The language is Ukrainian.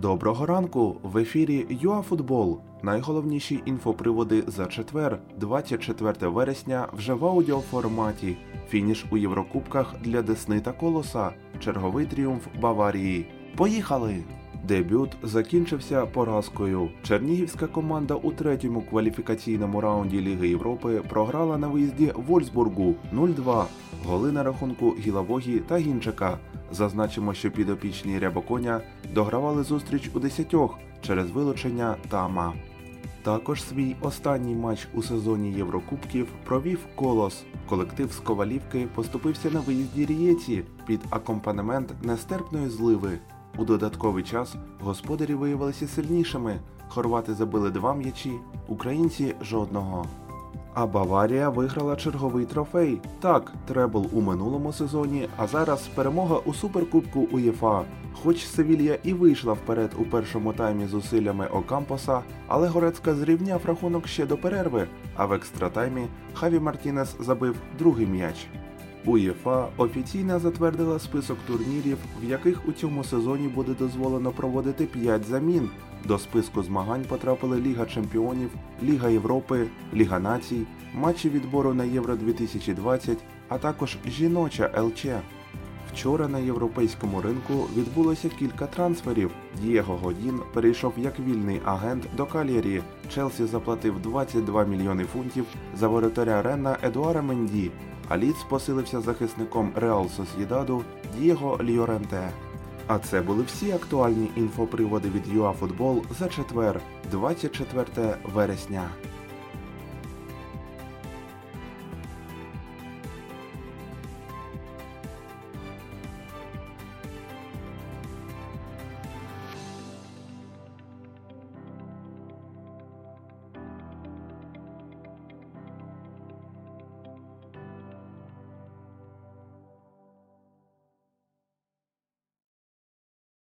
Доброго ранку! В ефірі ЮАФутбол. Найголовніші інфоприводи за четвер, 24 вересня, вже в аудіоформаті. Фініш у Єврокубках для Десни та Колоса. Черговий тріумф Баварії. Поїхали! Дебют закінчився поразкою. Чернігівська команда у третьому кваліфікаційному раунді Ліги Європи програла на виїзді Вольсбургу 0-2. Голи на рахунку Гілавогі та Гінчика. Зазначимо, що підопічні Рябоконя догравали зустріч у десятьох через вилучення Тама. Також свій останній матч у сезоні Єврокубків провів Колос. Колектив з Ковалівки поступився на виїзді Рієці під акомпанемент нестерпної зливи. У додатковий час господарі виявилися сильнішими. Хорвати забили два м'ячі, українці жодного. А Баварія виграла черговий трофей. Так, требл у минулому сезоні, а зараз перемога у суперкубку УЄФА. Хоч Севілья і вийшла вперед у першому таймі зусиллями Окампоса, але Горецька зрівняв рахунок ще до перерви, а в екстратаймі Хаві Мартінес забив другий м'яч. УЄФА офіційно затвердила список турнірів, в яких у цьому сезоні буде дозволено проводити 5 замін. До списку змагань потрапили Ліга Чемпіонів, Ліга Європи, Ліга Націй, матчі відбору на Євро 2020, а також жіноча ЛЧ. Вчора на європейському ринку відбулося кілька трансферів. Дієго Годін перейшов як вільний агент до Калєрі. Челсі заплатив 22 мільйони фунтів за воротаря Ренна Едуара Менді, а Ліц посилився захисником Реал Сосєдаду Дієго Ліоренте. А це були всі актуальні інфоприводи від ЮАФутбол за четвер, 24 вересня.